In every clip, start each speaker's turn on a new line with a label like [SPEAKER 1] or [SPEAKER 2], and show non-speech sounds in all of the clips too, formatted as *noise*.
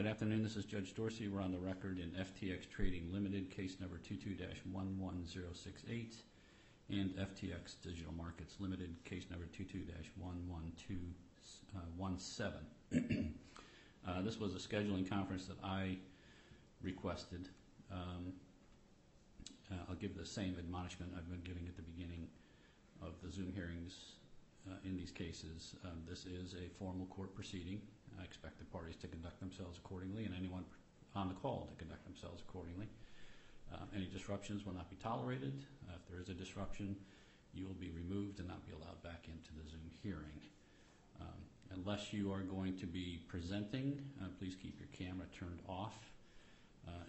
[SPEAKER 1] Good afternoon. This is Judge Dorsey. We're on the record in FTX Trading Limited, case number 22-11068, and FTX Digital Markets Limited, case number 22-11217. Uh, this was a scheduling conference that I requested. Um, uh, I'll give the same admonishment I've been giving at the beginning of the Zoom hearings uh, in these cases. Um, this is a formal court proceeding. I expect the parties to conduct themselves accordingly and anyone on the call to conduct themselves accordingly. Uh, any disruptions will not be tolerated. Uh, if there is a disruption, you will be removed and not be allowed back into the Zoom hearing. Um, unless you are going to be presenting, uh, please keep your camera turned off.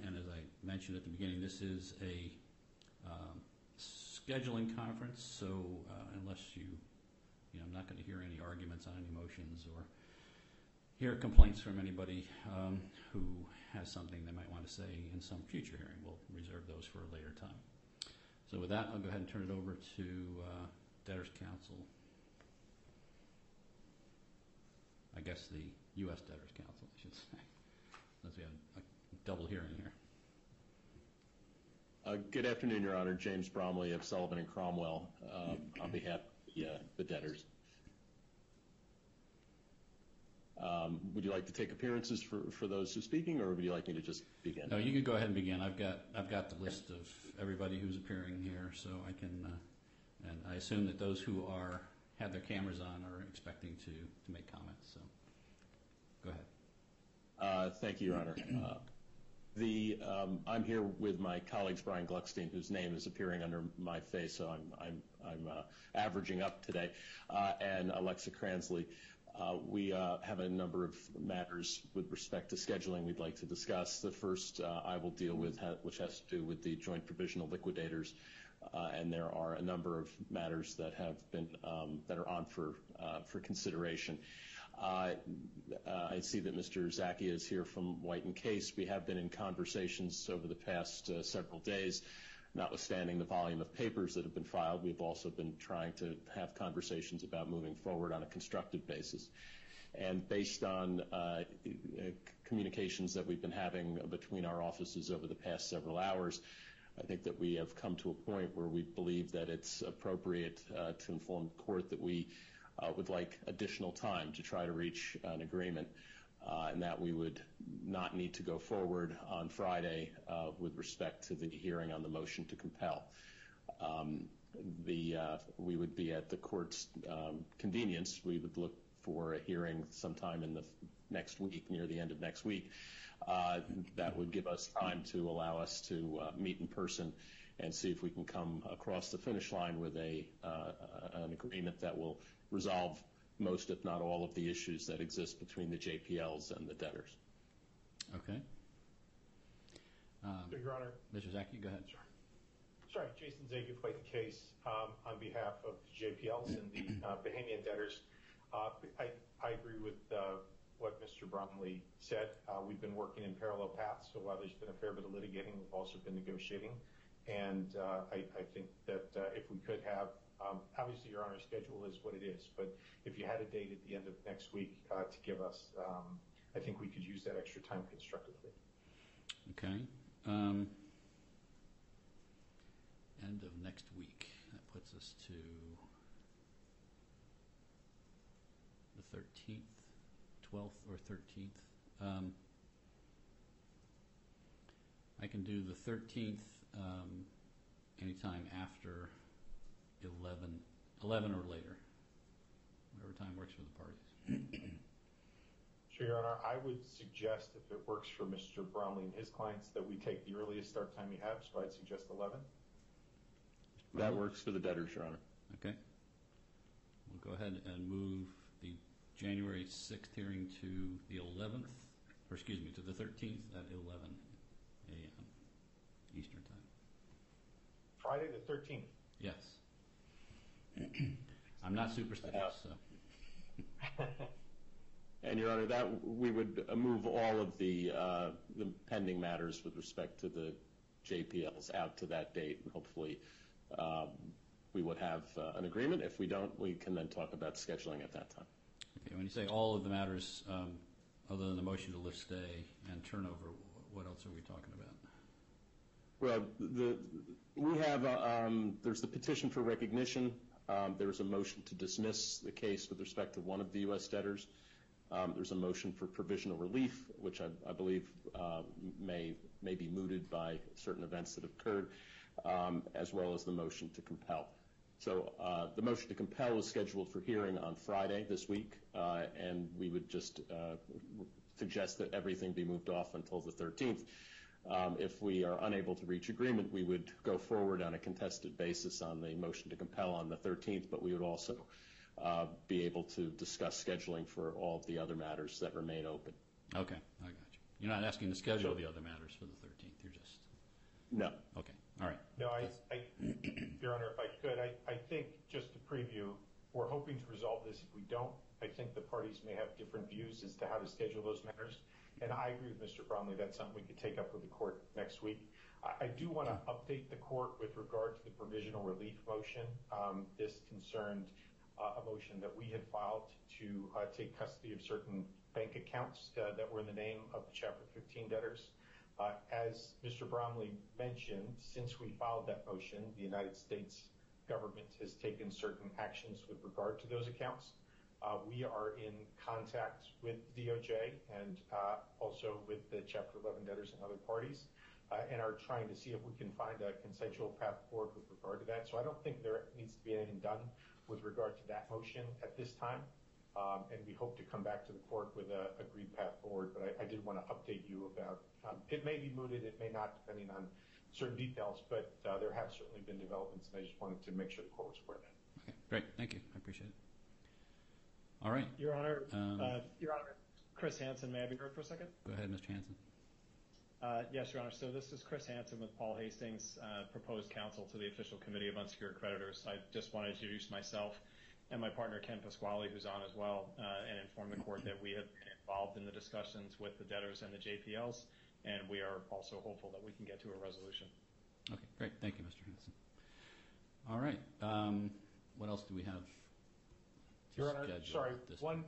[SPEAKER 1] And as I mentioned at the beginning, this is a um, scheduling conference, so unless you, you know, I'm not going to hear any arguments on any motions or hear complaints from anybody um, who has something they might want to say in some future hearing. We'll reserve those for a later time. So with that, I'll go ahead and turn it over to uh, Debtors' Counsel. I guess the U.S. Debtors' Counsel, I should say, since we have a double hearing here.
[SPEAKER 2] Uh, good afternoon, Your Honor. James Bromley of Sullivan & Cromwell uh, on behalf of the debtors. Um, would you like to take appearances for those who are speaking, or would you like me to just begin?
[SPEAKER 1] No, you can go ahead and begin. I've got the list of everybody who's appearing here, so I can, uh, and I assume that those who have their cameras on are expecting to make comments, so go ahead.
[SPEAKER 2] Uh, thank you, Your Honor. *clears throat* Uh, um, I'm here with my colleagues, Brian Glueckstein, whose name is appearing under my face, so I'm averaging up today, and Alexa Kranzley. Uh, we uh, have a number of matters with respect to scheduling we'd like to discuss. The first uh, I will deal with, which has to do with the Joint Provisional Liquidators, and there are a number of matters that um, are on for consideration. I see that Mr. Zakia is here from White & Case. We have been in conversations over the past several days, notwithstanding the volume of papers that have been filed. We've also been trying to have conversations about moving forward on a constructive basis, and based on uh, communications that we've been having between our offices over the past several hours, I think that we have come to a point where we believe that it's appropriate uh, to inform the Court that we uh, would like additional time to try to reach an agreement, Uh, and that we would not need to go forward on Friday uh, with respect to the hearing on the motion to compel. Um, uh, we would be at the Court's um, convenience. We would look for a hearing sometime in the next week, near the end of next week. That would give us time to allow us to meet in person and see if we can come across the finish line with an agreement that will resolve most, if not all, of the issues that exist between the JPLs and the debtors.
[SPEAKER 1] Okay.
[SPEAKER 3] Your Honor.
[SPEAKER 1] Mr. Zakia, go ahead. Sir.
[SPEAKER 3] Sorry. Jason Zakia of White & Case um, on behalf of JPLs and the uh, Bahamian debtors. Uh, I agree with uh, what Mr. Bromley said. We've been working in parallel paths, so while there's been a fair bit of litigating, we've also been negotiating, and I think that if we could have, Um, obviously Your Honor's schedule is what it is, but if you had a date at the end of next week uh, to give us, um, I think we could use that extra time constructively.
[SPEAKER 1] Okay. Um, end of next week. That puts us to the 13th, 12th or 13th. I can do the 13th anytime after 11 or later, whatever time works for the parties. *clears throat*
[SPEAKER 3] Sure, Your Honor. I would suggest, if it works for Mr. Bromley and his clients, that we take the earliest start time you have, so I'd suggest 11.
[SPEAKER 2] That works for the debtors, Your Honor.
[SPEAKER 1] Okay. We'll go ahead and move the January 6th hearing to the 11th, or excuse me, to the 13th at 11 a.m. Eastern Time.
[SPEAKER 3] Friday the 13th?
[SPEAKER 1] Yes. *clears throat* I'm not superstitious, so. *laughs*
[SPEAKER 2] And, Your Honor, that we would move all of the pending matters with respect to the JPLs out to that date, and hopefully we would have an agreement. If we don't, we can then talk about scheduling at that time.
[SPEAKER 1] Okay. When you say all of the matters, other than the motion to lift stay and turnover, what else are we talking about?
[SPEAKER 2] Well, the, we have, uh, um, there's the petition for recognition. Um, There's a motion to dismiss the case with respect to one of the U.S. debtors. Um, There's a motion for provisional relief, which I, believe uh, may, be mooted by certain events that have occurred, um, as well as the motion to compel. So uh, the motion to compel is scheduled for hearing on Friday this week, uh, and we would just suggest that everything be moved off until the 13th. Um, If we are unable to reach agreement, we would go forward on a contested basis on the motion to compel on the 13th, but we would also uh, be able to discuss scheduling for all of the other matters that remain open.
[SPEAKER 1] Okay, I got you. You're not asking to schedule the other matters for the 13th, you're just,
[SPEAKER 2] No.
[SPEAKER 1] okay, all right.
[SPEAKER 3] No, I, I, Your Honor, if I could, I, I think, just to preview, we're hoping to resolve this. If we don't, I think the parties may have different views as to how to schedule those matters. And I agree with Mr. Bromley, that's something we could take up with the court next week. I, do want to update the court with regard to the provisional relief motion. Um, this concerned uh, a motion that we had filed to uh, take custody of certain bank accounts uh, that were in the name of the Chapter 15 debtors. As Mr. Bromley mentioned, since we filed that motion, the United States government has taken certain actions with regard to those accounts. Uh, We are in contact with DOJ and uh, also with the Chapter 11 debtors and other parties, uh, and are trying to see if we can find a consensual path forward with regard to that. So I don't think there needs to be anything done with regard to that motion at this time. Um, and we hope to come back to the court with a agreed path forward. But I, did want to update you about, um, it may be mooted, it may not, depending on certain details, but there have certainly been developments, and I just wanted to make sure the court was aware of that.
[SPEAKER 1] Okay, great, thank you, I appreciate it. All right,
[SPEAKER 4] Your Honor,
[SPEAKER 1] Um,
[SPEAKER 4] uh, Your Honor, Kris Hansen, may I be heard for a second?
[SPEAKER 1] go ahead, Mr. Hansen.
[SPEAKER 4] Uh, Yes, Your Honor. So this is Kris Hansen with Paul Hastings, uh, proposed counsel to the Official Committee of Unsecured Creditors. I just want to introduce myself and my partner Ken Pasquale, who's on as well, uh, and inform the court that we have been involved in the discussions with the debtors and the JPLs, and we are also hopeful that we can get to a resolution.
[SPEAKER 1] Okay, great, thank you, Mr. Hansen. All right, um, what else do we have?
[SPEAKER 3] Your Honor, sorry, one,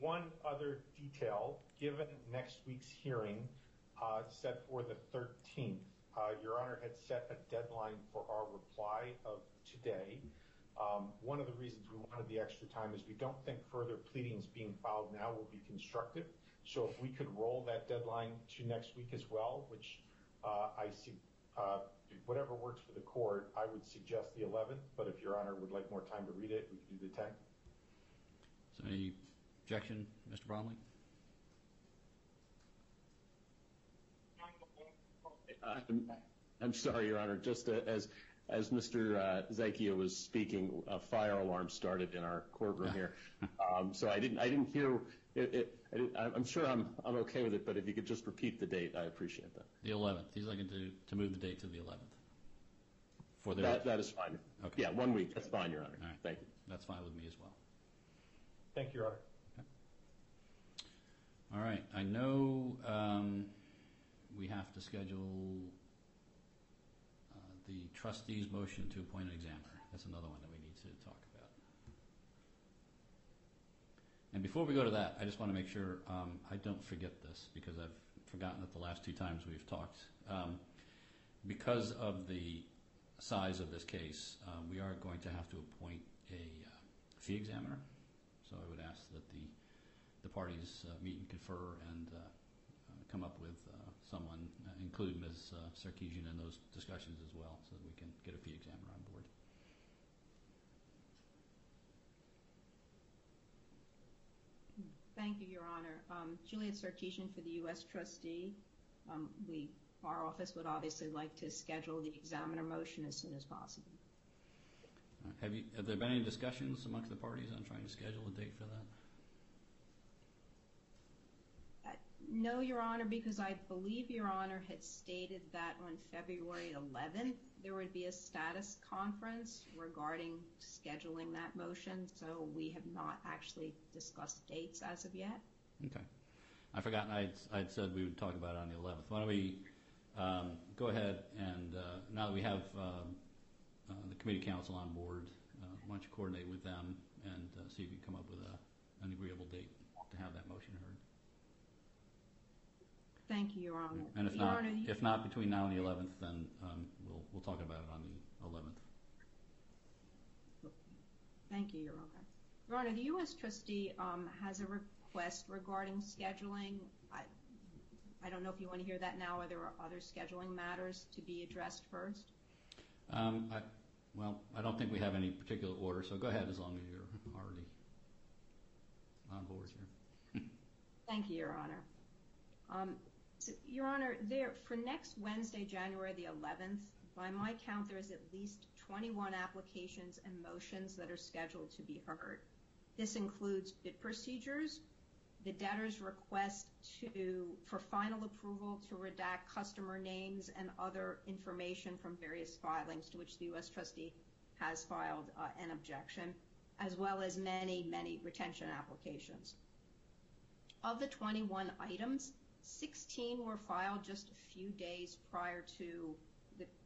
[SPEAKER 3] one other detail, given next week's hearing, uh, set for the 13th, uh, Your Honor had set a deadline for our reply of today. Um, One of the reasons we wanted the extra time is we don't think further pleadings being filed now will be constructive. So if we could roll that deadline to next week as well, which uh, I see, uh, whatever works for the court, I would suggest the 11th, but if Your Honor would like more time to read it, we could do the 10th.
[SPEAKER 1] Any objection, Mr. Bromley?
[SPEAKER 2] I'm, sorry, Your Honor, just as, as Mr. uh, Zakia was speaking, a fire alarm started in our courtroom here. *laughs* Um, So I didn't, I didn't hear, it, it, I didn't- I'm sure I'm, I'm okay with it, but if you could just repeat the date, I appreciate that.
[SPEAKER 1] The 11th, he's looking to, to move the date to the 11th. For
[SPEAKER 2] That, that is fine.
[SPEAKER 1] Okay.
[SPEAKER 2] Yeah, one week, that's fine, Your Honor. Thank you.
[SPEAKER 1] that's fine with me as well.
[SPEAKER 3] Thank you, Your Honor.
[SPEAKER 1] All right, I know um, we have to schedule uh, the trustee's motion to appoint an examiner. That's another one that we need to talk about. And before we go to that, I just want to make sure um, I don't forget this, because I've forgotten it the last two times we've talked. Um, Because of the size of this case, uh, we are going to have to appoint a uh, fee examiner. So I would ask that the the parties uh, meet and confer and uh, uh, come up with uh, someone, uh, include Ms. Sarkessian in those discussions as well, so that we can get a fee examiner on board.
[SPEAKER 5] Thank you, Your Honor. Um, Juliet Sarkessian for the U.S. trustee. Um, We, our office would obviously like to schedule the examiner motion as soon as possible.
[SPEAKER 1] Uh, Have you, have there been any discussions amongst the parties on trying to schedule a date for that?
[SPEAKER 5] No, Your Honor, because I believe Your Honor had stated that on February 11th, there would be a status conference regarding scheduling that motion, so we have not actually discussed dates as of yet.
[SPEAKER 1] Okay. I'd forgotten, I'd, I'd said we would talk about it on the 11th. Why don't we um, go ahead and, uh, now that we have um, uh, the committee counsel on board, uh, why don't you coordinate with them and uh, see if you can come up with a, an agreeable date to have that motion heard?
[SPEAKER 5] Thank you, Your Honor.
[SPEAKER 1] And if
[SPEAKER 5] Your
[SPEAKER 1] not,
[SPEAKER 5] Honor,
[SPEAKER 1] if not between now and the 11th, then um, we'll, we'll talk about it on the 11th.
[SPEAKER 5] Thank you, Your Honor. Your Honor, the U.S. trustee um, has a request regarding scheduling. I, I don't know if you want to hear that now, or there are other scheduling matters to be addressed first.
[SPEAKER 1] Um, I, well, I don't think we have any particular order, so go ahead as long as you're already on board here. *laughs*
[SPEAKER 5] Thank you, Your Honor. Um, Your Honor, there for next Wednesday, January the 11th, by my count, there is at least 21 applications and motions that are scheduled to be heard. This includes bid procedures, the debtor's request for final approval to redact customer names and other information from various filings to which the U.S. trustee has filed uh, an objection, as well as many, many retention applications. Of the 21 items, 16 were filed just a few days prior to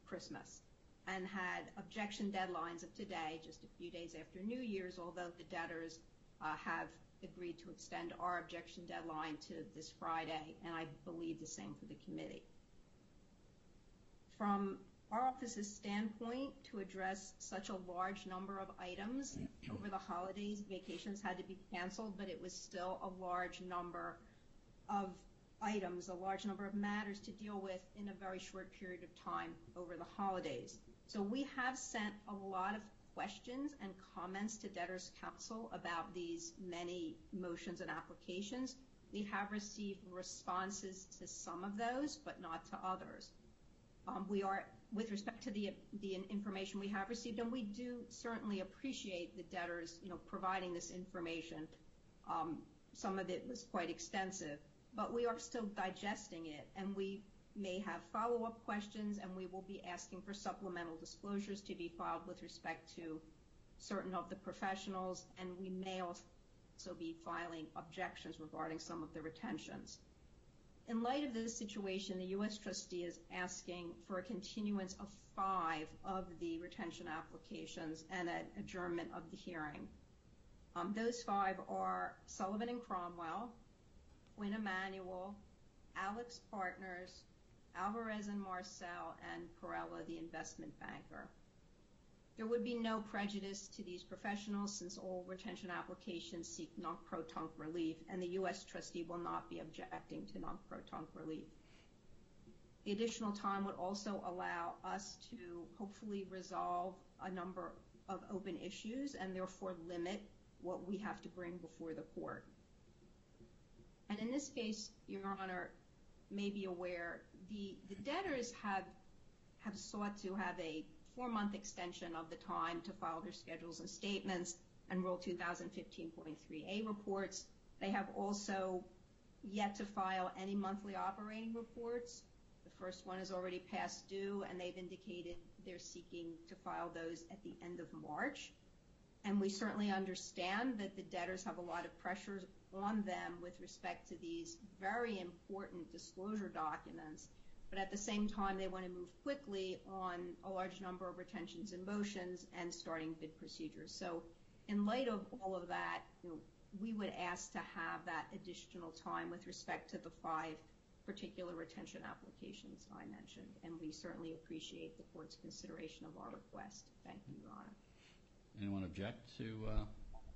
[SPEAKER 5] Christmas and had objection deadlines of today, just a few days after New Year's, although the debtors uh, have agreed to extend our objection deadline to this Friday, and I believe the same for the committee. From our office's standpoint, to address such a large number of items over the holidays, vacations had to be canceled, but it was still a large number of items, a large number of matters to deal with in a very short period of time over the holidays. So we have sent a lot of questions and comments to debtors counsel about these many motions and applications. We have received responses to some of those, but not to others. Um, we are, with respect to the, information we have received, and we do certainly appreciate the debtors, you know, providing this information. Um, some of it was quite extensive, but we are still digesting it, and we may have follow-up questions, and we will be asking for supplemental disclosures to be filed with respect to certain of the professionals, and we may also be filing objections regarding some of the retentions. In light of this situation, the U.S. trustee is asking for a continuance of five of the retention applications and an adjournment of the hearing. Um, those five are Sullivan and Cromwell, Quinn Emanuel, Alex Partners, Alvarez and Marsal, and Perella, the investment banker. There would be no prejudice to these professionals since all retention applications seek nunc pro tunc relief, and the U.S. trustee will not be objecting to nunc pro tunc relief. The additional time would also allow us to hopefully resolve a number of open issues and therefore limit what we have to bring before the court. And in this case, Your Honor may be aware the debtors have sought to have a four-month extension of the time to file their schedules and statements and Rule 2015.3a reports. They have also yet to file any monthly operating reports. The first one is already past due, and they've indicated they're seeking to file those at the end of March. And we certainly understand that the debtors have a lot of pressures on them with respect to these very important disclosure documents. But at the same time, they want to move quickly on a large number of retentions and motions and starting bid procedures. So in light of all of that, we would ask to have that additional time with respect to the five particular retention applications I mentioned. And we certainly appreciate the court's consideration of our request. Thank you, Your Honor.
[SPEAKER 1] Anyone object to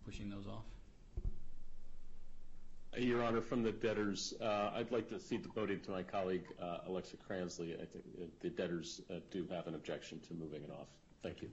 [SPEAKER 1] pushing those off?
[SPEAKER 2] Your Honor, from the debtors, uh, I'd like to cede the podium to my colleague, uh, Alexa Kranzley. I think the debtors uh, do have an objection to moving it off. Thank you.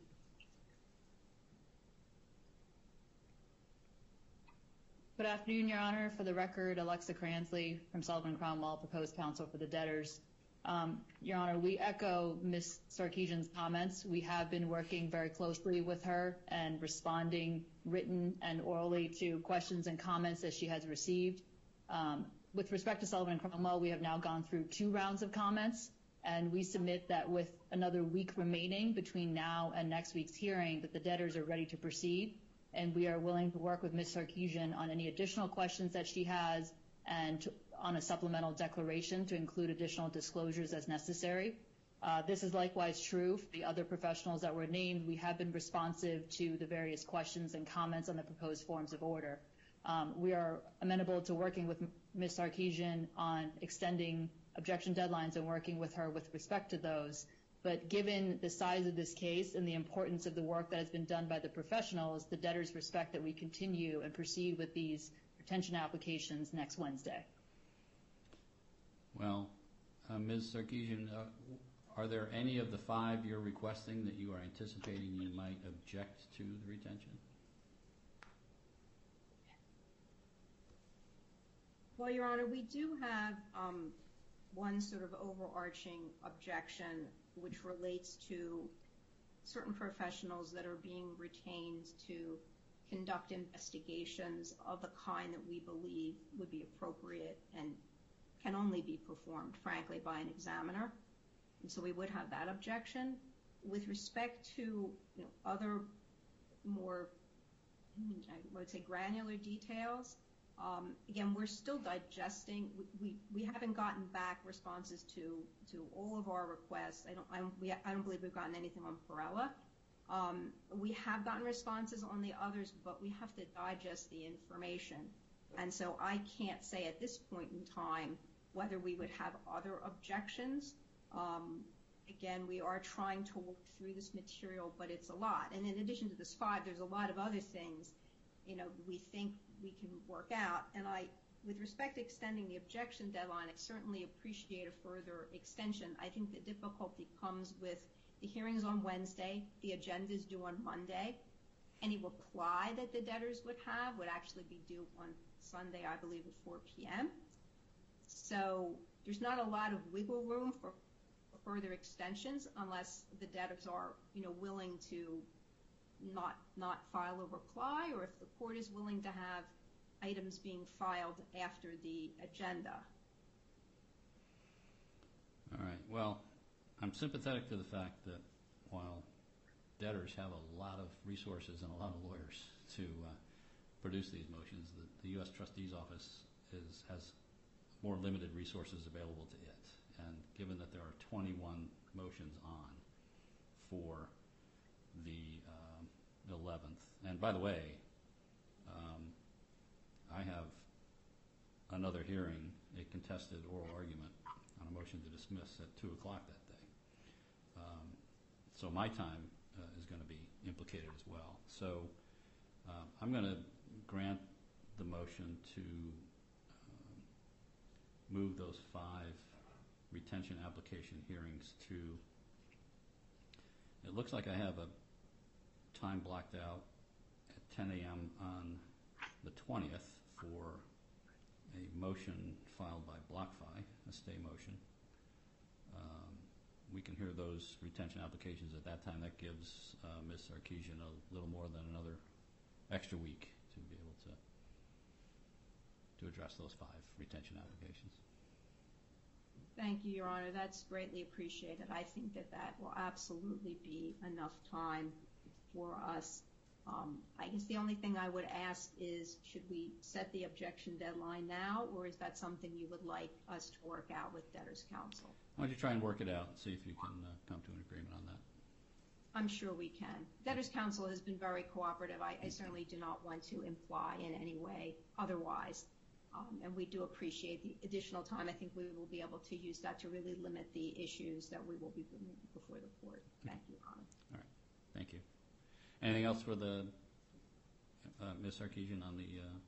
[SPEAKER 6] Good afternoon, Your Honor. For the record, Alexa Kranzley from Sullivan Cromwell, proposed counsel for the debtors. Um, Your Honor, we echo Ms. Sarkessian's comments. We have been working very closely with her and responding written and orally to questions and comments that she has received. Um, with respect to Sullivan and Cromwell, we have now gone through two rounds of comments, and we submit that with another week remaining between now and next week's hearing, that the debtors are ready to proceed, and we are willing to work with Ms. Sarkessian on any additional questions that she has and on a supplemental declaration to include additional disclosures as necessary. Uh, this is likewise true for the other professionals that were named. We have been responsive to the various questions and comments on the proposed forms of order. Um, we are amenable to working with Ms. Sarkessian on extending objection deadlines and working with her with respect to those. But given the size of this case and the importance of the work that has been done by the professionals, the debtors respect that we continue and proceed with these retention applications next Wednesday.
[SPEAKER 1] Well, uh, Ms. Sarkessian, uh, are there any of the five you're requesting that you are anticipating you might object to the retention?
[SPEAKER 5] Well, Your Honor, we do have um, one sort of overarching objection which relates to certain professionals that are being retained to conduct investigations of the kind that we believe would be appropriate and can only be performed, frankly, by an examiner. And so we would have that objection. With respect to other more, I would say, granular details, um, again, we're still digesting. We, haven't gotten back responses to, all of our requests. I don't believe we've gotten anything on Perella. Um, we have gotten responses on the others, but we have to digest the information. And so I can't say at this point in time whether we would have other objections. Um, again, we are trying to work through this material, but it's a lot. And in addition to this five, there's a lot of other things, you know, we think we can work out. And I, with respect to extending the objection deadline, I certainly appreciate a further extension. I think the difficulty comes with the hearings on Wednesday, the agenda is due on Monday. Any reply that the debtors would have would actually be due on Sunday, I believe, at 4 p.m. So there's not a lot of wiggle room for further extensions unless the debtors are, you know, willing to not file a reply or if the court is willing to have items being filed after the agenda.
[SPEAKER 1] All right. Well, I'm sympathetic to the fact that while debtors have a lot of resources and a lot of lawyers to uh, produce these motions, the, U.S. Trustee's Office has more limited resources available to it. And given that there are 21 motions on for the um, 11th, and by the way, um, I have another hearing, a contested oral argument on a motion to dismiss at 2 o'clock that day. Um, so my time uh, is going to be implicated as well. So uh, I'm going to grant the motion to move those five retention application hearings to, it looks like I have a time blocked out at 10 a.m. on the 20th for a motion filed by BlockFi, a stay motion. Um, we can hear those retention applications at that time. That gives uh, Ms. Sarkessian a little more than another extra week to be able to address those five retention applications.
[SPEAKER 5] Thank you, Your Honor. That's greatly appreciated. I think that that will absolutely be enough time for us. Um, I guess the only thing I would ask is, should we set the objection deadline now, or is that something you would like us to work out with debtors' counsel?
[SPEAKER 1] Why don't you try and work it out and see if you can uh, come to an agreement on that?
[SPEAKER 5] I'm sure we can. Debtors' counsel has been very cooperative. I, I certainly do not want to imply in any way otherwise. Um, and we do appreciate the additional time. I think we will be able to use that to really limit the issues that we will be bringing before the court. Thank you, Your Honor.
[SPEAKER 1] All right. Thank you. Anything else for the uh, Ms. Sarkessian on the uh,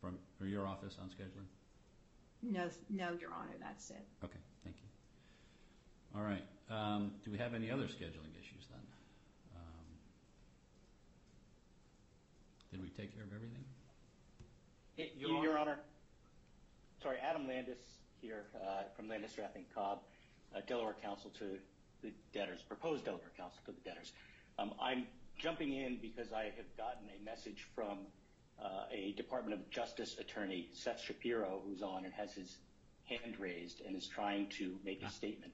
[SPEAKER 1] from your office on scheduling?
[SPEAKER 5] No, no, Your Honor. That's it.
[SPEAKER 1] Okay. Thank you. All right. Um, do we have any other scheduling issues then? Um, did we take care of everything?
[SPEAKER 3] Your Honor.
[SPEAKER 7] Sorry, Adam Landis here uh, from Landis Rath & Cobb, uh, Delaware counsel to the debtors, proposed Delaware counsel to the debtors. Um, I'm jumping in because I have gotten a message from uh, a Department of Justice attorney, Seth Shapiro, who's on and has his hand raised and is trying to make a statement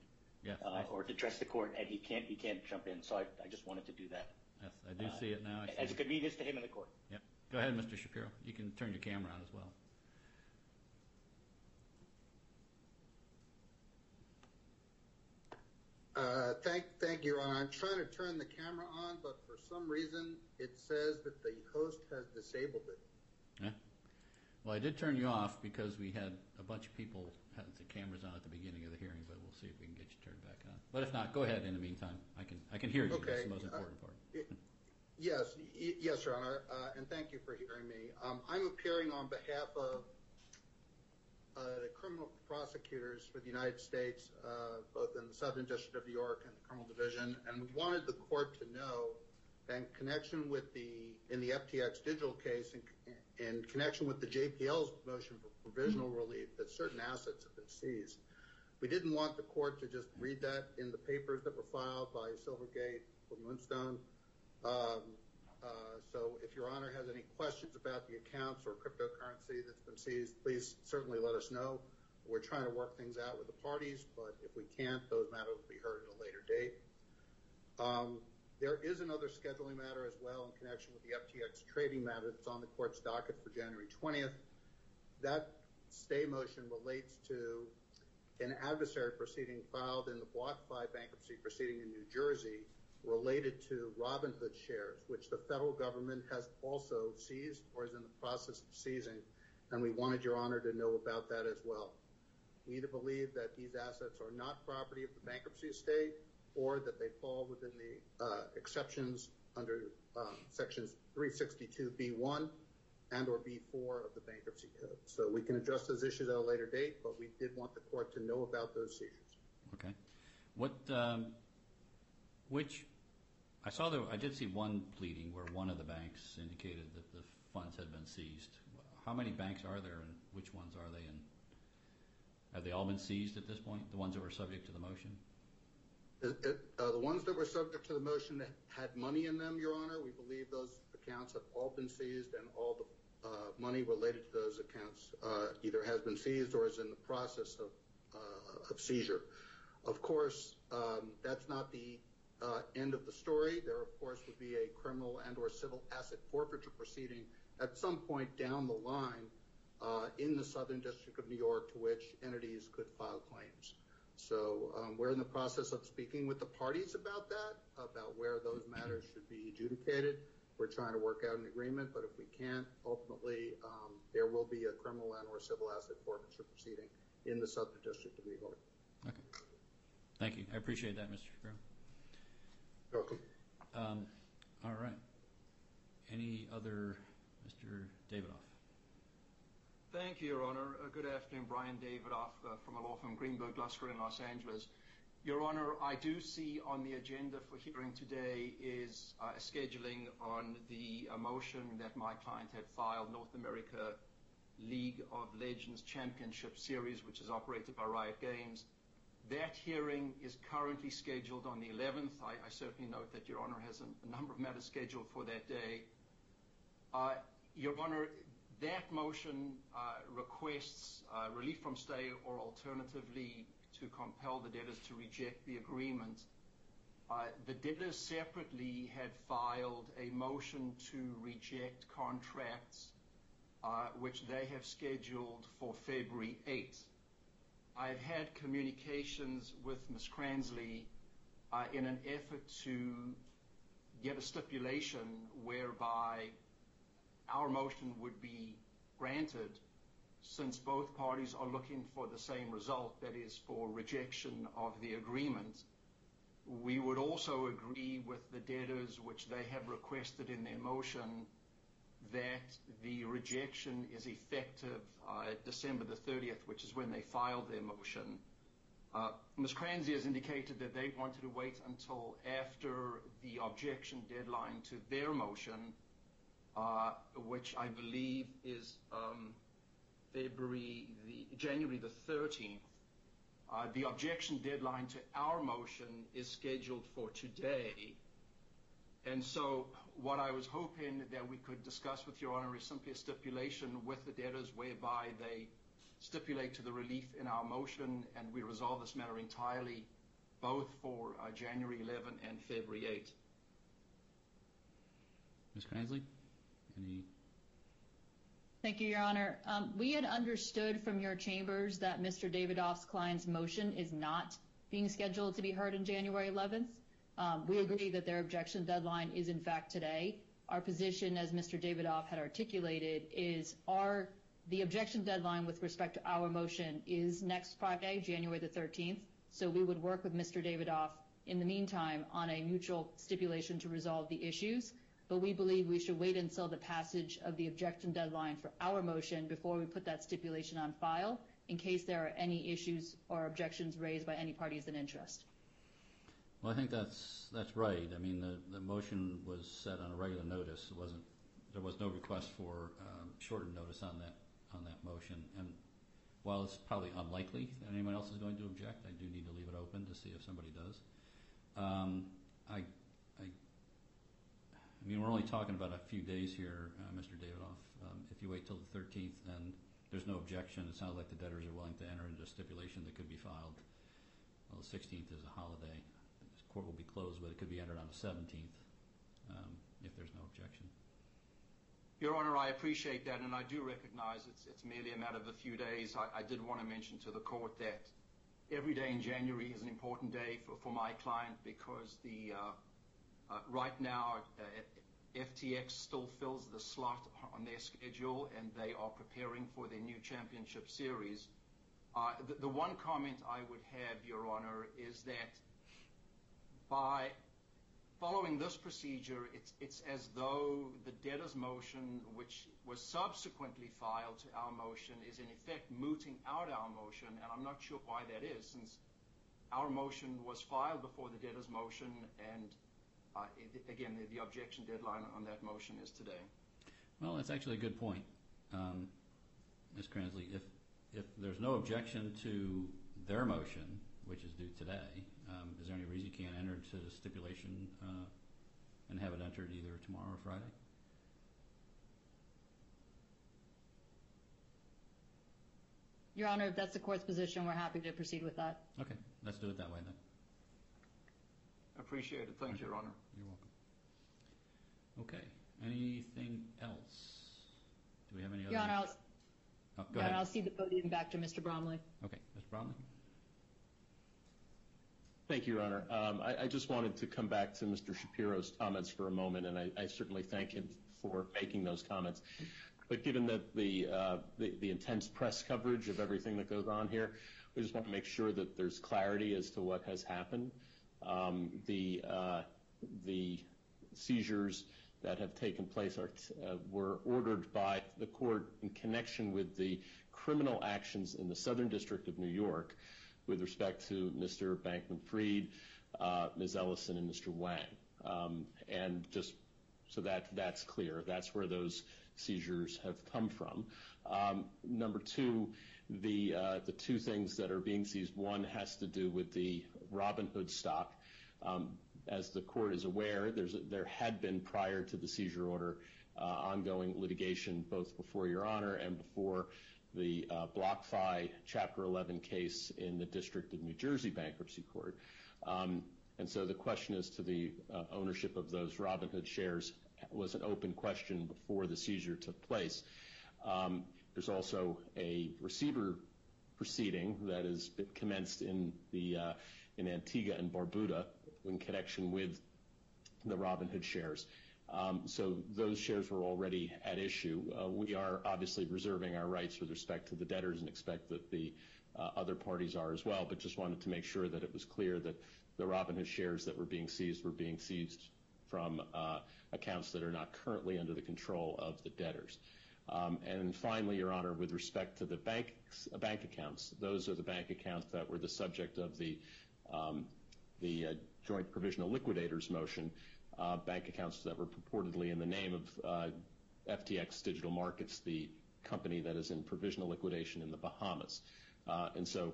[SPEAKER 7] or to address the court, and he can't he can't jump in. So I, I just wanted to do that
[SPEAKER 1] yes, I do see it now.
[SPEAKER 7] As a convenience to him and the court.
[SPEAKER 1] Yep. Go ahead, Mr. Shapiro. You can turn your camera on as well.
[SPEAKER 8] Uh, Thank, thank you, Your Honor. I'm trying to turn the camera on, but for some reason, it says that the host has disabled it.
[SPEAKER 1] Yeah. Well, I did turn you off because we had a bunch of people had the cameras on at the beginning of the hearing, but we'll see if we can get you turned back on. But if not, go ahead in the meantime. I can, I can hear you. That's
[SPEAKER 8] Okay.
[SPEAKER 1] the most important part.
[SPEAKER 8] Yes, yes, Your Honor, uh, and thank you for hearing me. Um, I'm appearing on behalf of uh, the criminal prosecutors for the United States, uh, both in the Southern District of New York and the Criminal Division, and we wanted the court to know, in connection with the, in the FTX digital case, in, in connection with the JPL's motion for provisional relief, that certain assets have been seized. We didn't want the court to just read that in the papers that were filed by Silvergate or Moonstone. Um, uh, so if Your Honor has any questions about the accounts or cryptocurrency that's been seized, please certainly let us know. We're trying to work things out with the parties, but if we can't, those matters will be heard at a later date. Um, there is another scheduling matter as well in connection with the FTX trading matter that's on the court's docket for January 20th. That stay motion relates to an adversary proceeding filed in the BlockFi bankruptcy proceeding in New Jersey related to Robinhood shares, which the federal government has also seized or is in the process of seizing, and we wanted Your Honor to know about that as well. We either believe that these assets are not property of the bankruptcy estate or that they fall within the uh, exceptions under um, sections 362B1 and or B4 of the bankruptcy code. So we can address those issues at a later date, but we did want the court to know about those seizures.
[SPEAKER 1] Okay. Um, which, I saw there, I did see one pleading where one of the banks indicated that the funds had been seized. How many banks are there and which ones are they and have they all been seized at this point, the ones that were subject to the motion?
[SPEAKER 8] It- uh, The ones that were subject to the motion that had money in them, Your Honor, we believe those accounts have all been seized and all the uh, money related to those accounts uh, either has been seized or is in the process of uh, seizure. Of course, um, that's not the uh, end of the story. There, of course, would be a criminal and or civil asset forfeiture proceeding at some point down the line uh, in the Southern District of New York to which entities could file claims. So um, we're in the process of speaking with the parties about that, about where those matters should be adjudicated. We're trying to work out an agreement, but if we can't, ultimately, um, there will be a criminal and or civil asset forfeiture proceeding in the Southern District of New York.
[SPEAKER 1] Okay. Thank you. I appreciate that, Mr. Shapiro.
[SPEAKER 8] Welcome.
[SPEAKER 1] Um, all right. Any other, Mr. Davidoff?
[SPEAKER 9] Thank you, Your Honor. Uh, Good afternoon. Brian Davidoff uh, from a law firm Greenberg Glusker in Los Angeles. Your Honor, I do see on the agenda for hearing today is uh, a scheduling on the motion that my client had filed, North America League of Legends Championship Series, which is operated by Riot Games. That hearing is currently scheduled on the 11th. I, certainly note that Your Honor has a, number of matters scheduled for that day. Uh, Your Honor, that motion uh, requests uh, relief from stay or alternatively to compel the debtors to reject the agreement. The debtors separately had filed a motion to reject contracts which they have scheduled for February 8th. I've had communications with Ms. Kranzley uh, in an effort to get a stipulation whereby our motion would be granted since both parties are looking for the same result, that is, for rejection of the agreement. We would also agree with the debtors, which they have requested in their motion, that the rejection is effective uh, December the 30th, which is when they filed their motion. Uh, Ms. Kranzley has indicated that they wanted to wait until after the objection deadline to their motion, uh, which I believe is um, January the 13th. Uh, the objection deadline to our motion is scheduled for today. And so what I was hoping that we could discuss with Your Honor is simply a stipulation with the debtors whereby they stipulate to the relief in our motion and we resolve this matter entirely both for uh, January 11 and February 8.
[SPEAKER 1] Ms. Kranzley? Any?
[SPEAKER 6] Thank you, Your Honor. Um, we had understood from your chambers that Mr. Davidoff's client's motion is not being scheduled to be heard on January 11th. Um, we agree that their objection deadline is in fact today. Our position, as Mr. Davidoff had articulated, is The objection deadline with respect to our motion is next Friday, January the 13th. So we would work with Mr. Davidoff in the meantime on a mutual stipulation to resolve the issues. But we believe we should wait until the passage of the objection deadline for our motion before we put that stipulation on file in case there are any issues or objections raised by any parties in interest.
[SPEAKER 1] Well, I think that's that's right. I mean, the, the motion was set on a regular notice. It wasn't there was no request for um, shortened notice on that on that motion. And while it's probably unlikely that anyone else is going to object, I do need to leave it open to see if somebody does. Um, I, I, I mean, we're only talking about a few days here, uh, Mr. Davidoff. Um, if you wait till the 13th and there's no objection, it sounds like the debtors are willing to enter into a stipulation that could be filed. Well, the 16th is a holiday. Court will be closed, but it could be entered on the 17th um, if there's no objection.
[SPEAKER 9] Your Honor, I appreciate that, and I do recognize it's, merely a matter of a few days. I, did want to mention to the court that every day in January is an important day for, my client because uh, uh, right now uh, FTX still fills the slot on their schedule, and they are preparing for their new championship series. The one comment I would have, Your Honor, is that by Following this procedure, it's as though the debtor's motion, which was subsequently filed to our motion, is in effect mooting out our motion, and I'm not sure why that is, since our motion was filed before the debtor's motion, and uh, again, the objection deadline on that motion is today.
[SPEAKER 1] Well, that's actually a good point, um, Ms. Kranzley. If there's no objection to their motion, which is due today, um, is there any reason you can't enter into the stipulation uh, and have it entered either tomorrow or Friday?
[SPEAKER 6] Your Honor, if that's the court's position, we're happy to proceed with that.
[SPEAKER 1] Okay, let's do it that way then.
[SPEAKER 9] Appreciate it. Thank you, Your Honor.
[SPEAKER 1] You're welcome. Okay, anything else? Do we have any other?
[SPEAKER 6] Your Honor, I'll,
[SPEAKER 1] oh, go
[SPEAKER 6] Your
[SPEAKER 1] ahead.
[SPEAKER 6] Honor, I'll cede the podium back to Mr. Bromley.
[SPEAKER 1] Okay, Mr. Bromley?
[SPEAKER 2] Thank you, Your Honor. Um, I just wanted to come back to Mr. Shapiro's comments for a moment, and I certainly thank him for making those comments. But given uh, the intense press coverage of everything that goes on here, we just want to make sure that there's clarity as to what has happened. Um, uh, the seizures that have taken place uh, were ordered by the court in connection with the criminal actions in the Southern District of New York with respect to Mr. Bankman-Fried, uh, Ms. Ellison, and Mr. Wang. Um, and just so that that's clear, that's where those seizures have come from. Um, number two, the uh, the two things that are being seized, one has to do with the Robinhood stock. Um, as the court is aware, there had been prior to the seizure order uh, ongoing litigation both before Your Honor and before the uh, BlockFi Chapter 11 case in the District of New Jersey Bankruptcy Court. Um, and so the question as to the uh, ownership of those Robinhood shares was an open question before the seizure took place. Um, there's also a receiver proceeding that has been commenced in the uh, in Antigua and Barbuda in connection with the Robinhood shares. Um, so those shares were already at issue. Uh, we are obviously reserving our rights with respect to the debtors and expect that the uh, other parties are as well, but just wanted to make sure that it was clear that the Robinhood shares that were being seized were being seized from uh, accounts that are not currently under the control of the debtors. Um, and finally, Your Honor, with respect to the bank accounts, those are the bank accounts that were the subject of the um, joint provisional liquidators motion. Uh, bank accounts that were purportedly in the name of uh, FTX Digital Markets, the company that is in provisional liquidation in the Bahamas. Uh, and so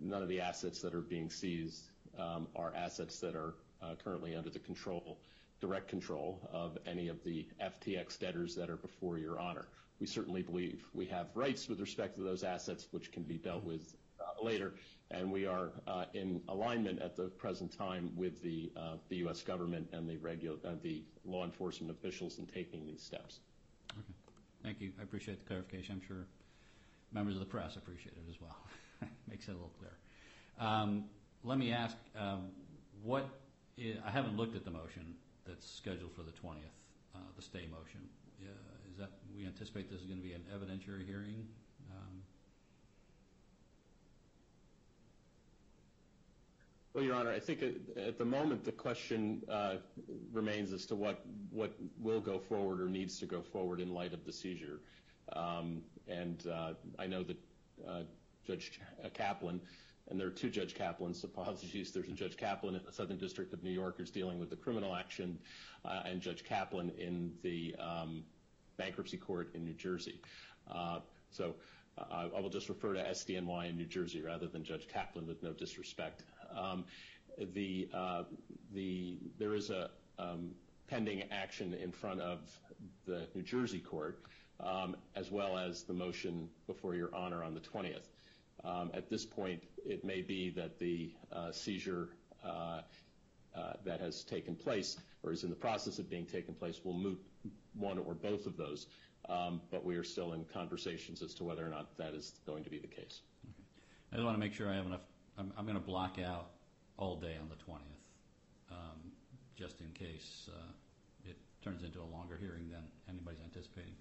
[SPEAKER 2] none of the assets that are being seized um, are assets that are currently under the control, direct control of any of the FTX debtors that are before Your Honor. We certainly believe we have rights with respect to those assets, which can be dealt with later and we are uh, in alignment at the present time with the U.S. Uh, government and uh, the law enforcement officials in taking these steps.
[SPEAKER 1] Okay. Thank you. I appreciate the clarification. I'm sure members of the press appreciate it as well. *laughs* Makes it a little clearer. Um, let me ask, um, what I haven't looked at the motion that's scheduled for the 20th, the stay motion. Is is that, we anticipate this is going to be an evidentiary hearing?
[SPEAKER 2] Well, Your Honor, I think at, the moment the question uh, remains as to what will go forward or needs to go forward in light of the seizure. Um, and uh, I know that uh, Judge Kaplan, and there are two Judge Kaplans. Apologies, there's a Judge Kaplan in the Southern District of New York who's dealing with the criminal action, and Judge Kaplan in the um, bankruptcy court in New Jersey. So. I will just refer to SDNY in New Jersey rather than Judge Kaplan with no disrespect. Um, uh, the, there is a um, pending action in front of the New Jersey court, um, as well as the motion before Your Honor on the 20th. Um, at this point, it may be that the uh, seizure uh, that has taken place or is in the process of being taken place will moot one or both of those. But we are still in conversations as to whether or not that is going to be the case.
[SPEAKER 1] I just want to make sure I have enough, I'm, I'm going to block out all day on the 20th, um, just in case uh, it turns into a longer hearing than anybody's anticipating.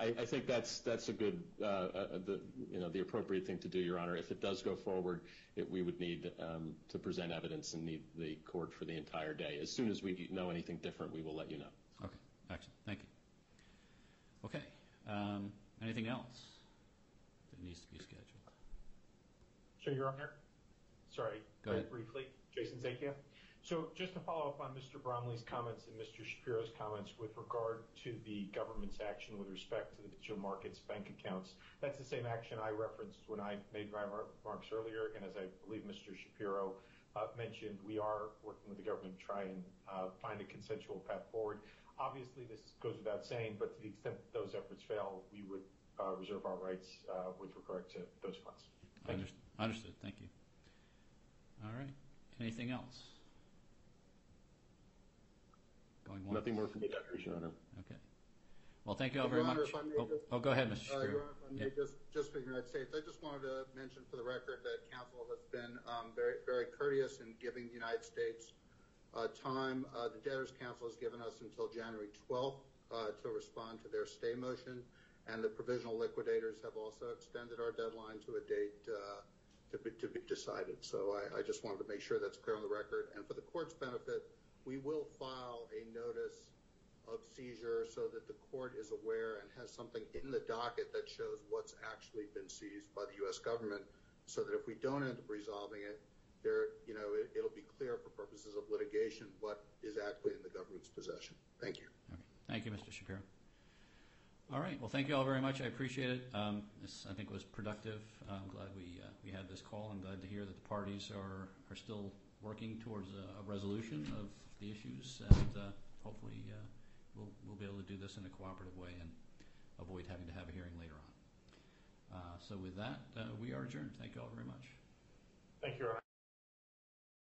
[SPEAKER 2] I, I think that's that's a good, uh, uh, the you know the appropriate thing to do, Your Honor. If it does go forward, it, we would need um, to present evidence and need the court for the entire day. As soon as we know anything different, we will let you know.
[SPEAKER 1] Okay, excellent, thank you. Okay, um, anything else that needs to be scheduled?
[SPEAKER 3] So, Your Honor, sorry,
[SPEAKER 1] Go
[SPEAKER 3] very
[SPEAKER 1] ahead.
[SPEAKER 3] briefly, Jason Zakia. So just to follow up on Mr. Bromley's comments and Mr. Shapiro's comments with regard to the government's action with respect to the digital markets bank accounts, that's the same action I referenced when I made my remarks earlier, and as I believe Mr. Shapiro uh, mentioned, we are working with the government to try and uh, find a consensual path forward. Obviously, this goes without saying, but to the extent that those efforts fail, we would uh, reserve our rights uh, with regard to those funds. Thank you.
[SPEAKER 1] Underst- Understood, thank you. All right, anything else? Going once?
[SPEAKER 2] Nothing more from the debtors, Your Honor.
[SPEAKER 1] Okay. Well, thank you all very much.
[SPEAKER 8] if I may
[SPEAKER 1] Oh, oh, go ahead, Mr.
[SPEAKER 8] Uh,
[SPEAKER 1] Shapiro.
[SPEAKER 8] Your Honor, if I may just, just for the United States, I just wanted to mention for the record that counsel has been um, very, very courteous in giving the United States uh, time. Uh, the debtors' counsel has given us until January 12th uh, to respond to their stay motion, and the provisional liquidators have also extended our deadline to a date uh, to, be, decided. So I, just wanted to make sure that's clear on the record. And for the court's benefit, we will file a notice of seizure so that the court is aware and has something in the docket that shows what's actually been seized by the U.S. government so that if we don't end up resolving it, there, you know, it, it'll be clear for purposes of litigation what is actually in the government's possession. Thank you.
[SPEAKER 1] Thank you, Mr. Shapiro. All right, well, thank you all very much. I appreciate it. Um, This, I think, was productive. I'm glad we, uh, we had this call. I'm glad to hear that the parties are, are still working towards a a resolution of the issues, and uh, hopefully uh, we'll, we'll be able to do this in a cooperative way and avoid having to have a hearing later on. Uh, So with that, uh, we are adjourned. Thank you all very much.
[SPEAKER 3] Thank you.